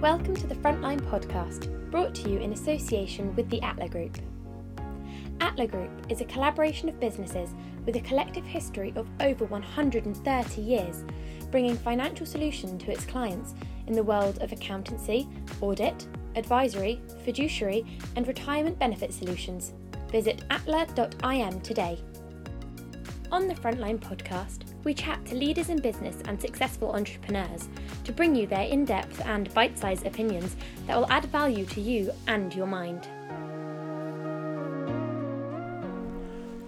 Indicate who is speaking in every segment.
Speaker 1: Welcome to the Frontline podcast, brought to you in association with the Atla Group. Atla Group is a collaboration of businesses with a collective history of over 130 years, bringing financial solution to its clients in the world of accountancy, audit, advisory, fiduciary, and retirement benefit solutions. Visit atla.im today. On the Frontline podcast, we chat to leaders in business and successful entrepreneurs to bring you their in depth and bite sized opinions that will add value to you and your mind.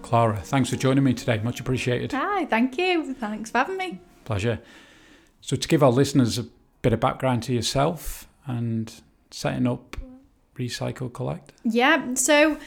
Speaker 2: Clara, thanks for joining me today. Much appreciated.
Speaker 3: Hi, thank you. Thanks for having me.
Speaker 2: Pleasure. So, to give our listeners a bit of background to yourself and setting up Recycle Collect.
Speaker 3: Yeah, so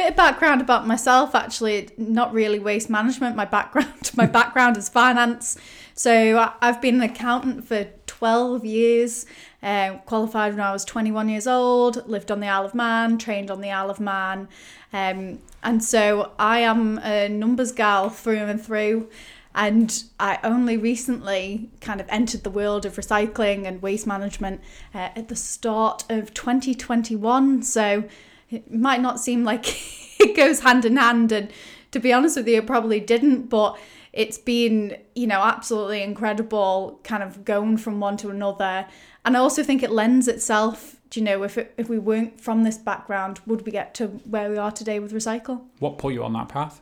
Speaker 3: bit of background about myself actually not really waste management. My background my background is finance. So i've been an accountant for 12 years uh, qualified when i was 21 years old lived on the isle of man trained on the isle of man. Um, and so i am a numbers gal through and through and I only recently kind of entered the world of recycling and waste management uh, at the start of 2021. So it might not seem like it goes hand in hand and to be honest with you it probably didn't but it's been you know absolutely incredible kind of going from one to another and i also think it lends itself do you know if it, if we weren't from this background would we get to where we are today with recycle
Speaker 2: What put you on that path?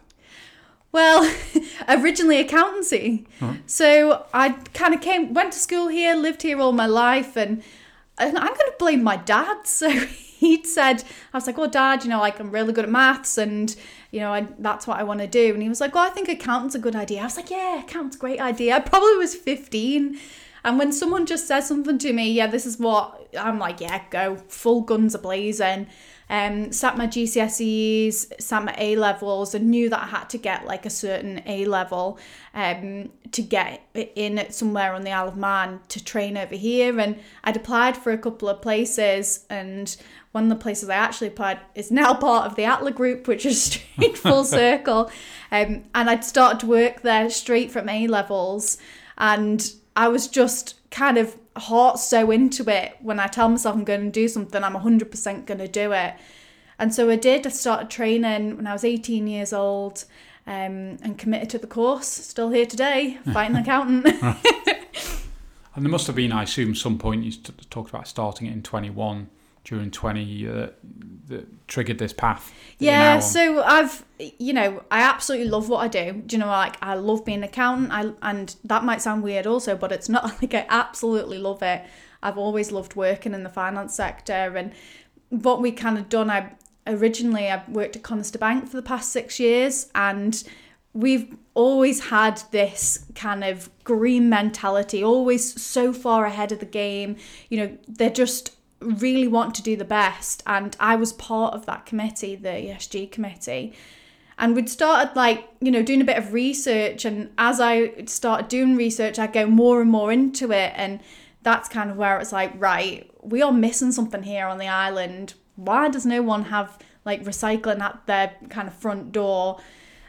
Speaker 3: well, originally accountancy.
Speaker 2: Huh.
Speaker 3: So I kind of came, went to school here, lived here all my life, and, and I'm going to blame my dad. So he'd said, I was like, "Oh, dad, you know, like I'm really good at maths, and you know, I, that's what I want to do." And he was like, "Well, I think accountant's a good idea." I was like, "Yeah, accountant's a great idea." I probably was 15. And when someone just says something to me, yeah, this is what I'm like, yeah, go full guns a blazing. Um, sat my GCSEs, sat my A levels, and knew that I had to get like a certain A level um, to get in somewhere on the Isle of Man to train over here. And I'd applied for a couple of places, and one of the places I actually applied is now part of the Atla Group, which is straight full circle. Um, and I'd started to work there straight from A levels, and I was just kind of heart so into it. When I tell myself I'm going to do something, I'm 100% going to do it. And so I did. I started training when I was 18 years old um, and committed to the course. Still here today, fighting the accountant.
Speaker 2: And there must have been, I assume, some point you talked about starting it in 21 during 20 uh, that triggered this path. that you're now
Speaker 3: Yeah, so I've, you know, I absolutely love what I do. Do you know, like I love being an accountant. I and that might sound weird also, but it's not like I absolutely love it. I've always loved working in the finance sector, and what we kind of done. I originally I worked at Conister Bank for the past six years, and we've always had this kind of green mentality, always so far ahead of the game. You know, they're just really want to do the best and I was part of that committee, the ESG committee. And we'd started like, you know, doing a bit of research and as I started doing research, I'd go more and more into it and that's kind of where it's like, right, we are missing something here on the island. Why does no one have like recycling at their kind of front door?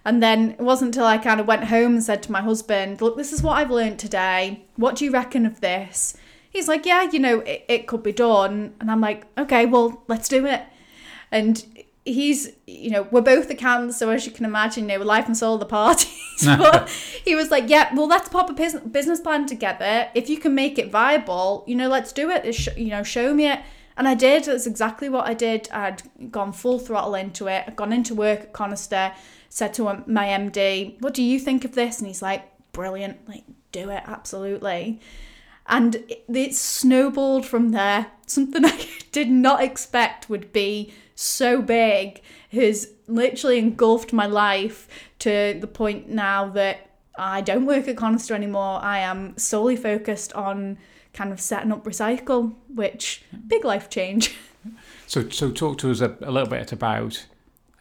Speaker 3: And then it wasn't until I kind of went home and said to my husband, look, this is what I've learned today. What do you reckon of this? He's like, yeah, you know, it, it could be done. And I'm like, okay, well, let's do it. And he's, you know, we're both accountants, so as you can imagine, you know, life and soul of the parties. but he was like, yeah, well, let's pop a bus- business plan together. If you can make it viable, you know, let's do it. Sh- you know, show me it. And I did. That's exactly what I did. I'd gone full throttle into it. I'd gone into work at Conister, said to my MD, what do you think of this? And he's like, brilliant. Like, do it. Absolutely and it, snowballed from there. Something I did not expect would be so big has literally engulfed my life to the point now that I don't work at Conister anymore. I am solely focused on kind of setting up recycle, which big life change.
Speaker 2: So, so talk to us a, a little bit about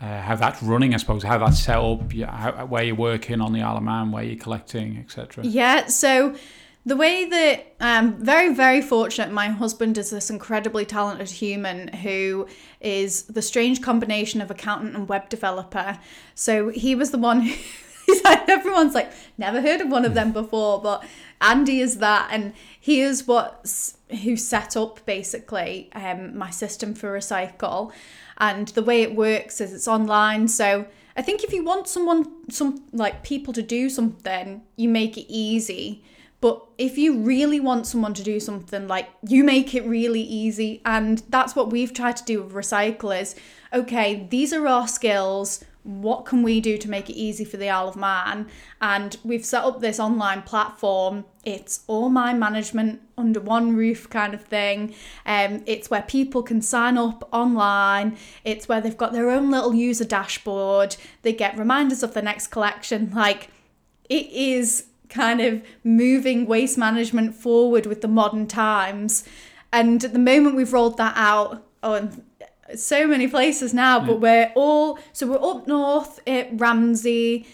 Speaker 2: uh, how that's running, I suppose, how that's set up, how, where you're working on the Isle of Man, where you're collecting, etc.
Speaker 3: Yeah, so the way that I'm very, very fortunate, my husband is this incredibly talented human who is the strange combination of accountant and web developer. So he was the one who everyone's like, never heard of one of them before, but Andy is that, and he is what who set up basically um, my system for recycle, and the way it works is it's online. So I think if you want someone, some like people to do something, you make it easy. But if you really want someone to do something, like you make it really easy. And that's what we've tried to do with recyclers. Okay, these are our skills what can we do to make it easy for the Isle of Man? And we've set up this online platform. It's all my management under one roof kind of thing. Um, it's where people can sign up online. It's where they've got their own little user dashboard. They get reminders of the next collection. Like it is kind of moving waste management forward with the modern times. And at the moment we've rolled that out, oh, so many places now, but we're all so we're up north at Ramsey,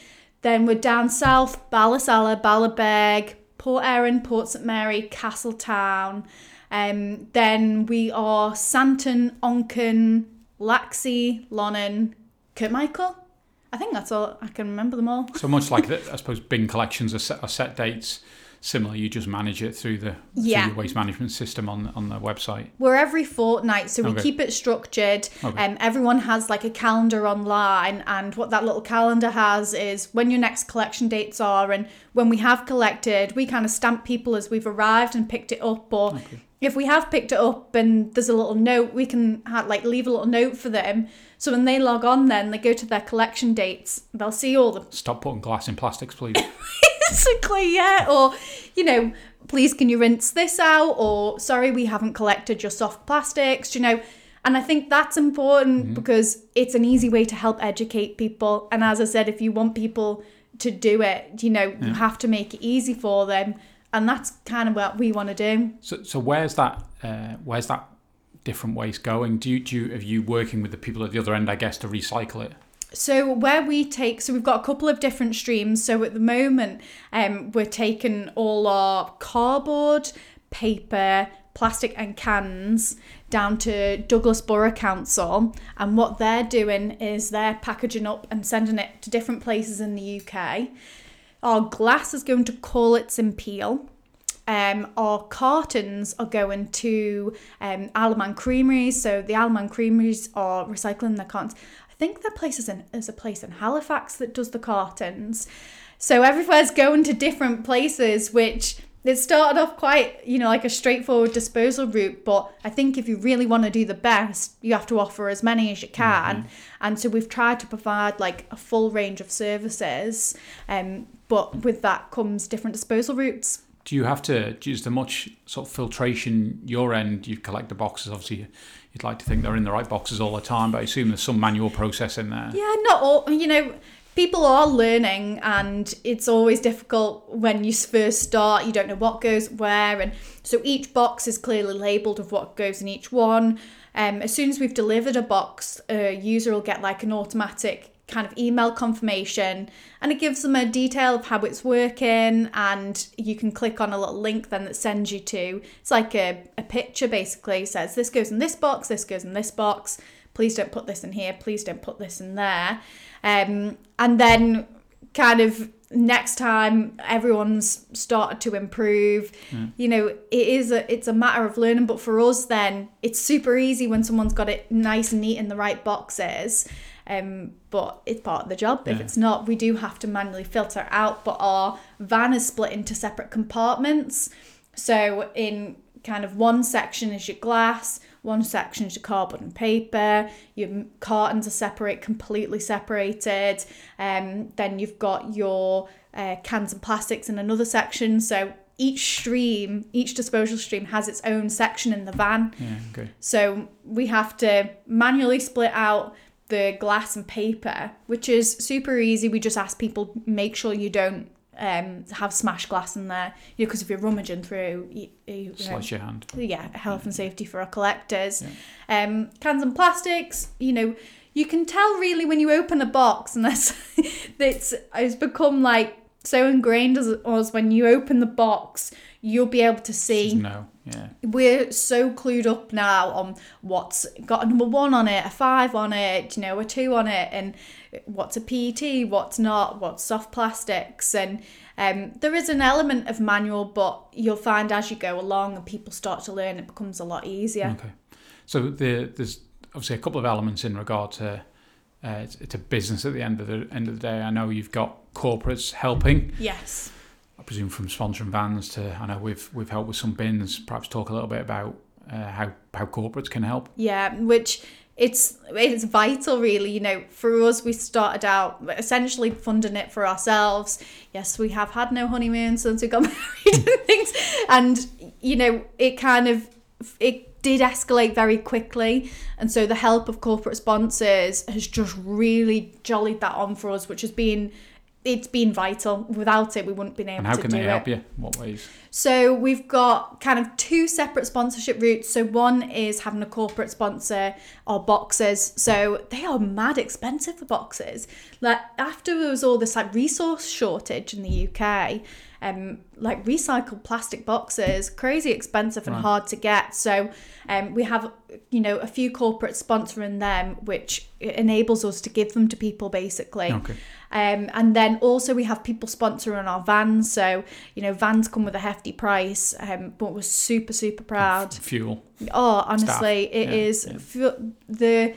Speaker 3: then we're down south, Ballasalla, Ballabeg, Port Erin, Port St Mary, Castletown. Um, then we are Santon, Onchan, Laxey, Lonan, Kirkmichael. I think that's all. I can remember them all.
Speaker 2: So much like that, I suppose bin collections are set, are set dates similar. You just manage it through the,
Speaker 3: yeah.
Speaker 2: through waste management system on on the website.
Speaker 3: We're every fortnight, so we okay. keep it structured. Okay. Um, everyone has like a calendar online, and what that little calendar has is when your next collection dates are, and when we have collected, we kind of stamp people as we've arrived and picked it up, or. Okay. If we have picked it up and there's a little note, we can have, like leave a little note for them. So when they log on, then they go to their collection dates. They'll see all the.
Speaker 2: Stop putting glass in plastics, please.
Speaker 3: basically, yeah. Or, you know, please can you rinse this out? Or, sorry, we haven't collected your soft plastics, you know. And I think that's important mm-hmm. because it's an easy way to help educate people. And as I said, if you want people to do it, you know, yeah. you have to make it easy for them. And that's kind of what we want to do.
Speaker 2: So, so where's that? Uh, where's that different waste going? Do you, do you, are you working with the people at the other end, I guess, to recycle it?
Speaker 3: So where we take, so we've got a couple of different streams. So at the moment, um, we're taking all our cardboard, paper, plastic, and cans down to Douglas Borough Council, and what they're doing is they're packaging up and sending it to different places in the UK. Our glass is going to Corlets and Peel. Um, our cartons are going to um, Creameries. So the Man Creameries are recycling their cartons. I think the place is in there's a place in Halifax that does the cartons. So everywhere's going to different places, which it started off quite, you know, like a straightforward disposal route, but I think if you really want to do the best, you have to offer as many as you can. Mm-hmm. And so we've tried to provide like a full range of services, um, but with that comes different disposal routes.
Speaker 2: Do you have to use the much sort of filtration your end? You collect the boxes, obviously you'd like to think they're in the right boxes all the time, but I assume there's some manual process in there.
Speaker 3: Yeah, not all. You know, people are learning, and it's always difficult when you first start. You don't know what goes where, and so each box is clearly labelled of what goes in each one. Um, as soon as we've delivered a box, a user will get like an automatic kind of email confirmation and it gives them a detail of how it's working and you can click on a little link then that sends you to it's like a, a picture basically it says this goes in this box this goes in this box please don't put this in here please don't put this in there um, and then kind of next time everyone's started to improve mm. you know it is a it's a matter of learning but for us then it's super easy when someone's got it nice and neat in the right boxes um, but it's part of the job. Yeah. If it's not, we do have to manually filter out. But our van is split into separate compartments. So in kind of one section is your glass, one section is your cardboard and paper. Your cartons are separate, completely separated. Um, then you've got your uh, cans and plastics in another section. So each stream, each disposal stream has its own section in the van.
Speaker 2: Yeah, okay.
Speaker 3: So we have to manually split out the glass and paper, which is super easy. We just ask people make sure you don't um, have smashed glass in there, you know, because if you're rummaging through, you, you
Speaker 2: slice your hand.
Speaker 3: Yeah, health and safety for our collectors. Yeah. Um, cans and plastics, you know, you can tell really when you open a box, and that's it's it's become like so ingrained as us when you open the box, you'll be able to see.
Speaker 2: No. Yeah.
Speaker 3: we're so clued up now on what's got a number one on it, a five on it, you know, a two on it, and what's a PET, what's not, what's soft plastics, and um, there is an element of manual, but you'll find as you go along and people start to learn, it becomes a lot easier.
Speaker 2: Okay. So the, there's obviously a couple of elements in regard to uh, it's, it's a business at the end of the end of the day. I know you've got corporates helping.
Speaker 3: Yes.
Speaker 2: I presume from sponsoring vans to I know we've we've helped with some bins. Perhaps talk a little bit about uh, how how corporates can help.
Speaker 3: Yeah, which it's it's vital really you know for us we started out essentially funding it for ourselves yes we have had no honeymoon since we got married and things and you know it kind of it did escalate very quickly and so the help of corporate sponsors has just really jollied that on for us which has been it's been vital without it we wouldn't been able
Speaker 2: And how
Speaker 3: to
Speaker 2: can
Speaker 3: do
Speaker 2: they
Speaker 3: it
Speaker 2: help you? What ways?
Speaker 3: so we've got kind of two separate sponsorship routes. So one is having a corporate sponsor or boxes. So they are mad expensive for boxes. Like after there was all this like resource shortage in the UK, um, like recycled plastic boxes, crazy expensive and
Speaker 2: Right.
Speaker 3: hard to get. So um, we have you know a few corporates sponsoring them, which enables us to give them to people basically.
Speaker 2: Okay.
Speaker 3: Um, and then also we have people sponsoring our vans. So, you know, vans come with a hefty price, um, but we're super, super proud.
Speaker 2: Fuel.
Speaker 3: Oh, honestly, it
Speaker 2: Yeah,
Speaker 3: is
Speaker 2: yeah.
Speaker 3: fu- the.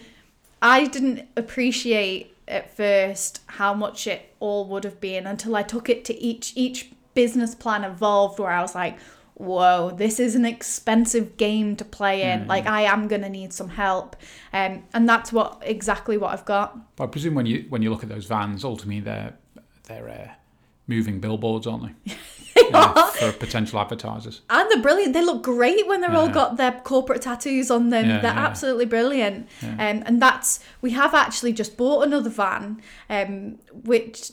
Speaker 3: I didn't appreciate at first how much it all would have been until I took it to each each business plan evolved where I was like, whoa, this is an expensive game to play in.
Speaker 2: Mm.
Speaker 3: Like I am gonna need some help, um, and that's what exactly what I've got.
Speaker 2: But I presume when you when you look at those vans, ultimately they're they're uh, moving billboards, aren't they? Yeah, for potential advertisers.
Speaker 3: And they're brilliant. They look great when they're all got their corporate tattoos on them.
Speaker 2: Yeah,
Speaker 3: they're
Speaker 2: yeah.
Speaker 3: absolutely brilliant.
Speaker 2: Yeah.
Speaker 3: Um, and that's we have actually just bought another van, um, which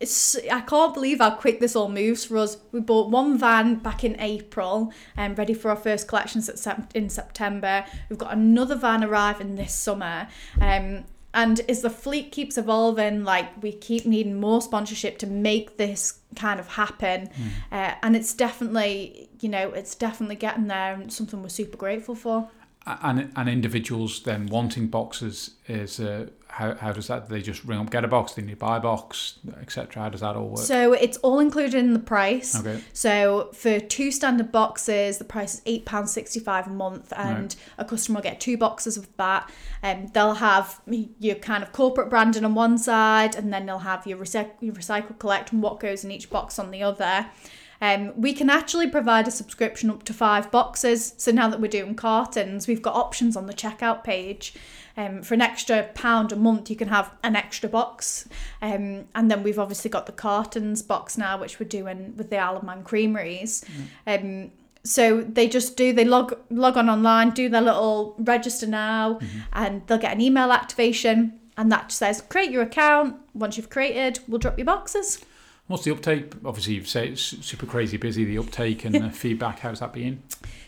Speaker 3: it's I can't believe how quick this all moves for us. We bought one van back in April, and ready for our first collections in September. We've got another van arriving this summer. Um, and as the fleet keeps evolving, like we keep needing more sponsorship to make this kind of happen. Uh, and it's definitely, you know, it's definitely getting there and something we're super grateful for.
Speaker 2: And and individuals then wanting boxes is uh, how how does that? They just ring up, get a box, they need to buy a box, etc. How does that all work?
Speaker 3: So it's all included in the price.
Speaker 2: Okay.
Speaker 3: So for two standard boxes, the price is eight pounds sixty five a month, and
Speaker 2: Right.
Speaker 3: a customer will get two boxes of that. And they'll have your kind of corporate branding on one side, and then they'll have your, recyc- your recycle collect and what goes in each box on the other. Um, we can actually provide a subscription up to five boxes. So now that we're doing cartons, we've got options on the checkout page. Um, for an extra pound a month, you can have an extra box. Um, and then we've obviously got the cartons box now, which we're doing with the Isle of Man Creameries. Um, so they just do they log log on online, do their little register now, and they'll get an email activation, and that says create your account. Once you've created, we'll drop your boxes.
Speaker 2: What's the uptake? Obviously, you've said it's super crazy busy. The uptake and the feedback. How's that been?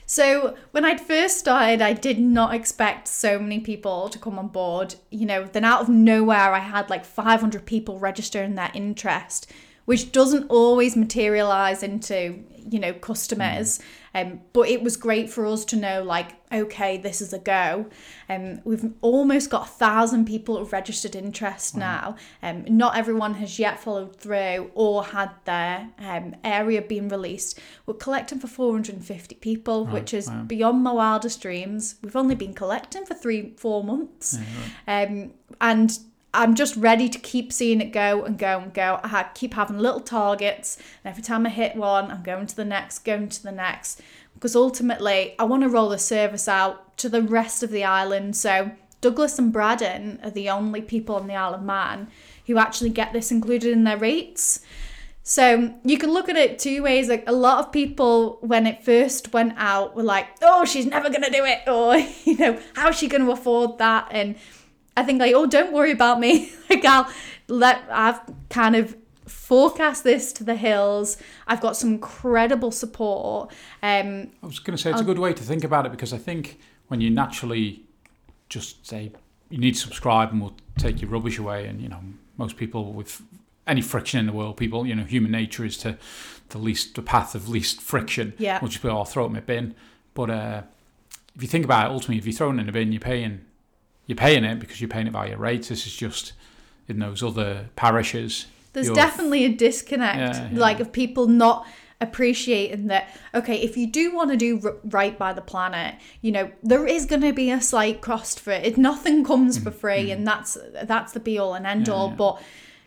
Speaker 3: So when I'd first started, I did not expect so many people to come on board. You know, then out of nowhere, I had like 500 people registering their interest, which doesn't always materialize into you know customers. Um, but it was great for us to know like, okay, this is a go. Um, we've almost got a thousand people registered interest now. Um, not everyone has yet followed through or had their um, area being released. We're collecting for 450 people, which is
Speaker 2: wow.
Speaker 3: beyond my wildest dreams. We've only been collecting for three, four months. Um, and I'm just ready to keep seeing it go and go and go. I keep having little targets, and every time I hit one, I'm going to the next, going to the next. Because ultimately, I want to roll the service out to the rest of the island. So Douglas and Braddan are the only people on the Isle of Man who actually get this included in their rates. So you can look at it two ways. Like a lot of people, when it first went out, were like, "Oh, she's never gonna do it," or you know, "How's she gonna afford that?" And I think like, "Oh, don't worry about me. like I'll let I've kind of forecast this to the hills. I've got some incredible support. Um,
Speaker 2: I was going to say it's a good way to think about it because I think when you naturally just say you need to subscribe and we'll take your rubbish away, and you know most people with any friction in the world, people you know human nature is to the least the path of least friction.
Speaker 3: Yeah.
Speaker 2: We'll just be, oh, I'll throw it in my bin. But uh, if you think about it, ultimately, if you throw it in a bin, you're paying you're paying it because you're paying it by your rates. This is just in those other parishes.
Speaker 3: There's definitely a disconnect,
Speaker 2: Yeah, yeah.
Speaker 3: like of people not appreciating that. Okay, if you do want to do r- right by the planet, you know there is going to be a slight cost for it. Nothing comes for free, and that's that's the be all and end
Speaker 2: Mm, Yeah,
Speaker 3: all.
Speaker 2: yeah.
Speaker 3: But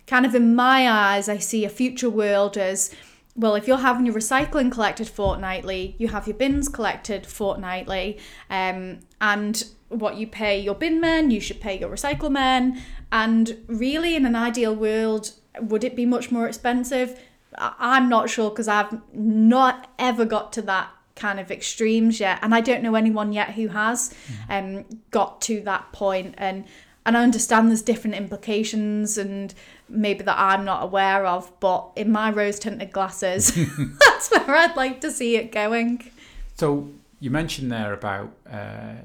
Speaker 3: kind of in my eyes, I see a future world as well, if you're having your recycling collected fortnightly, you have your bins collected fortnightly, um, and what you pay your bin men, you should pay your recycle men. And really, in an ideal world, would it be much more expensive? I'm not sure because I've not ever got to that kind of extremes yet, and I don't know anyone yet who has um, got to that point. And and I understand there's different implications and maybe that I'm not aware of, but in my rose tinted glasses, that's where I'd like to see it going.
Speaker 2: So you mentioned there about uh,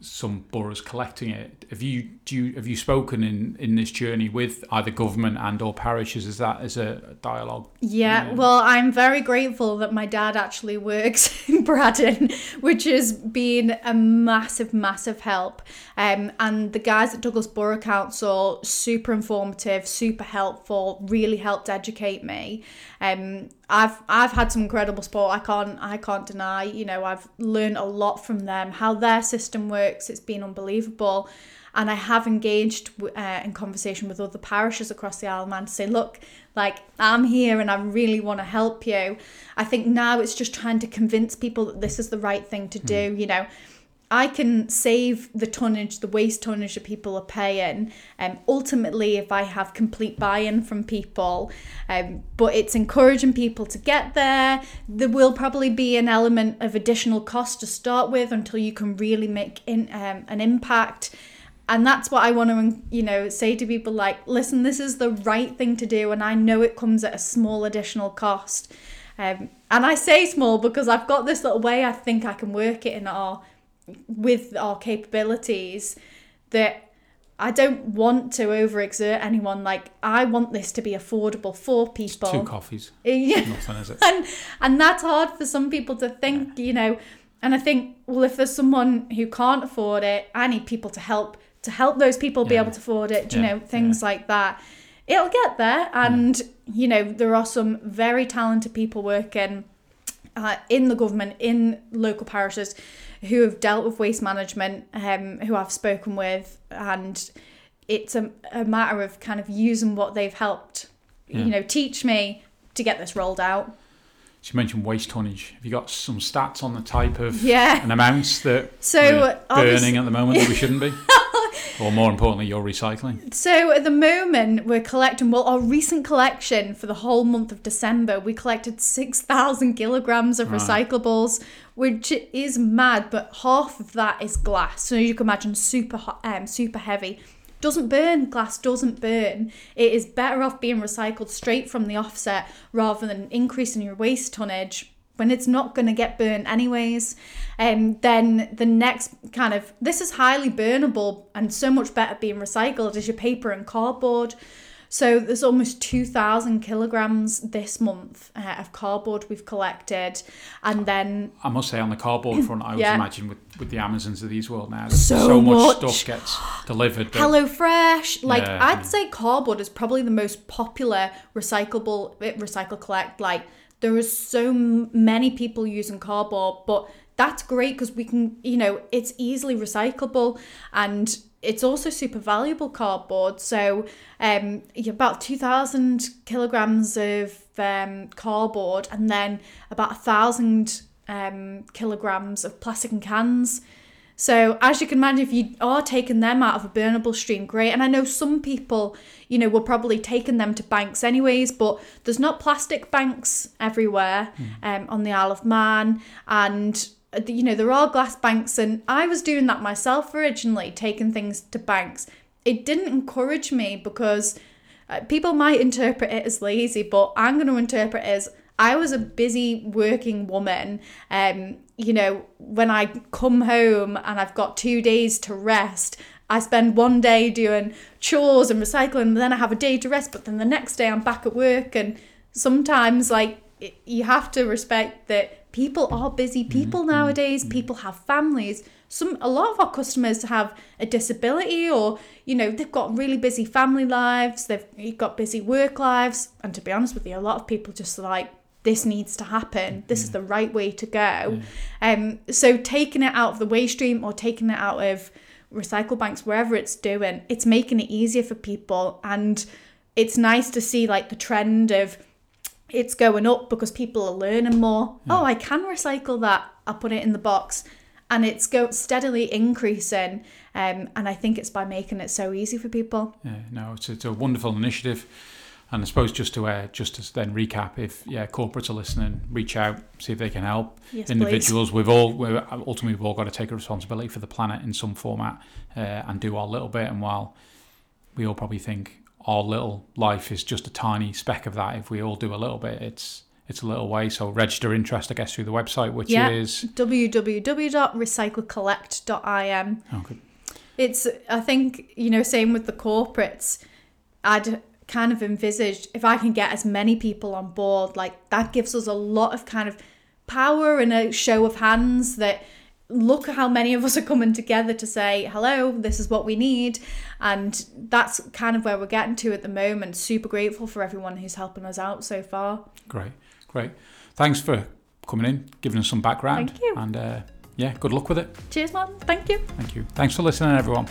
Speaker 2: some boroughs collecting it. Have you do you, have you spoken in, in this journey with either government and or parishes? Is that as a dialogue?
Speaker 3: Yeah,
Speaker 2: Yeah.
Speaker 3: well, I'm very grateful that my dad actually works in Braddan, which has been a massive, massive help. Um, and the guys at Douglas Borough Council, super informative, super helpful, really helped educate me. Um, I've I've had some incredible support. I can't I can't deny. You know, I've learned a lot from them. How their system works, it's been unbelievable. And I have engaged uh, in conversation with other parishes across the Isle of Man to say, look, like I'm here and I really want to help you. I think now it's just trying to convince people that this is the right thing to do. You know, I can save the tonnage, the waste tonnage that people are paying. Um, ultimately, if I have complete buy-in from people, um, but it's encouraging people to get there. There will probably be an element of additional cost to start with until you can really make in, um, an impact. And that's what I want to, you know, say to people like, listen, this is the right thing to do, and I know it comes at a small additional cost. Um, and I say small because I've got this little way I think I can work it in our with our capabilities that I don't want to overexert anyone. Like I want this to be affordable for people.
Speaker 2: Two coffees,
Speaker 3: Yeah
Speaker 2: nothing is it?
Speaker 3: and and that's hard for some people to think you know and i think well if there's someone who can't afford it i need people to help to help those people be
Speaker 2: Yeah.
Speaker 3: able to afford it you
Speaker 2: Yeah,
Speaker 3: know things like that it'll get there and you know there are some very talented people working uh, in the government in local parishes who have dealt with waste management um, who i've spoken with and it's a, a matter of kind of using what they've helped
Speaker 2: Yeah.
Speaker 3: you know teach me to get this rolled out
Speaker 2: So you mentioned waste tonnage. Have you got some stats on the type of
Speaker 3: Yeah.
Speaker 2: and amounts that
Speaker 3: So,
Speaker 2: we're burning at the moment that we shouldn't be? or more importantly, you're recycling.
Speaker 3: So at the moment, we're collecting. Well, our recent collection for the whole month of December, we collected six thousand kilograms of
Speaker 2: Right.
Speaker 3: recyclables, which is mad. But half of that is glass, so you can imagine super hot, um, super heavy. Doesn't burn. Glass doesn't burn. It is better off being recycled straight from the offset rather than increasing your waste tonnage when it's not going to get burnt anyways. And then the next kind of this is highly burnable and so much better being recycled is your paper and cardboard. So there's almost 2,000 kilograms this month uh, of cardboard we've collected, and then
Speaker 2: I must say, on the cardboard front, I would
Speaker 3: Yeah.
Speaker 2: imagine with, with the Amazons of these world now,
Speaker 3: So
Speaker 2: much,
Speaker 3: much.
Speaker 2: stuff gets delivered. that-
Speaker 3: Hello Fresh. Like
Speaker 2: Yeah,
Speaker 3: I'd say cardboard is probably the most popular recyclable eh, recycle collect. Like there is so many people using cardboard, but that's great because we can, you know, it's easily recyclable and it's also super valuable cardboard. So um, about two thousand kilograms of um, cardboard and then about a thousand um, kilograms of plastic and cans. So as you can imagine, if you are taking them out of a burnable stream, great. And I know some people, you know, were probably taking them to banks anyways, but there's not plastic banks everywhere um, on the Isle of Man, and uh, you know there are glass banks. And I was doing that myself originally, taking things to banks. It didn't encourage me because uh, people might interpret it as lazy, but I'm going to interpret it as I was a busy working woman. Um, you know, when I come home and I've got two days to rest, I spend one day doing chores and recycling, and then I have a day to rest, but then the next day I'm back at work. And sometimes, like, it, you have to respect that people are busy mm-hmm. people mm-hmm. nowadays. Mm-hmm. People have families. Some a lot of our customers have a disability, or you know they've got really busy family lives. They've got busy work lives, and to be honest with you, a lot of people just like this needs to happen. This is the right way to go. Um, so taking it out of the waste stream or taking it out of recycle banks, wherever it's doing, it's making it easier for people. And it's nice to see like the trend of it's going up because people are learning more. Oh, I can recycle that. I'll put it in the box. And it's go steadily increasing. Um, and I think it's by making it so easy for people.
Speaker 2: Yeah, no, it's, it's a wonderful initiative. And I suppose just to uh, just to then recap, if yeah, corporates are listening, reach out, see if they can help.
Speaker 3: Yes,
Speaker 2: Individuals, we've all we're, ultimately we've all got to take a responsibility for the planet in some format uh, and do our little bit. And while we all probably think our little life is just a tiny speck of that, if we all do a little bit, it's it's a little way. So register interest, I guess, through the website, which
Speaker 3: Yeah.
Speaker 2: is
Speaker 3: www.recyclecollect.im.
Speaker 2: oh, good.
Speaker 3: It's, I think, you know, same with the corporates. I'd kind of envisaged if I can get as many people on board, like that gives us a lot of kind of power and a show of hands that look how many of us are coming together to say, hello, this is what we need. And that's kind of where we're getting to at the moment. Super grateful for everyone who's helping us out so far.
Speaker 2: great, great. Thanks for coming in, giving us some background.
Speaker 3: Thank you.
Speaker 2: And uh, yeah, good luck with it.
Speaker 3: Cheers, man. Thank you.
Speaker 2: Thank you. Thanks for listening, everyone.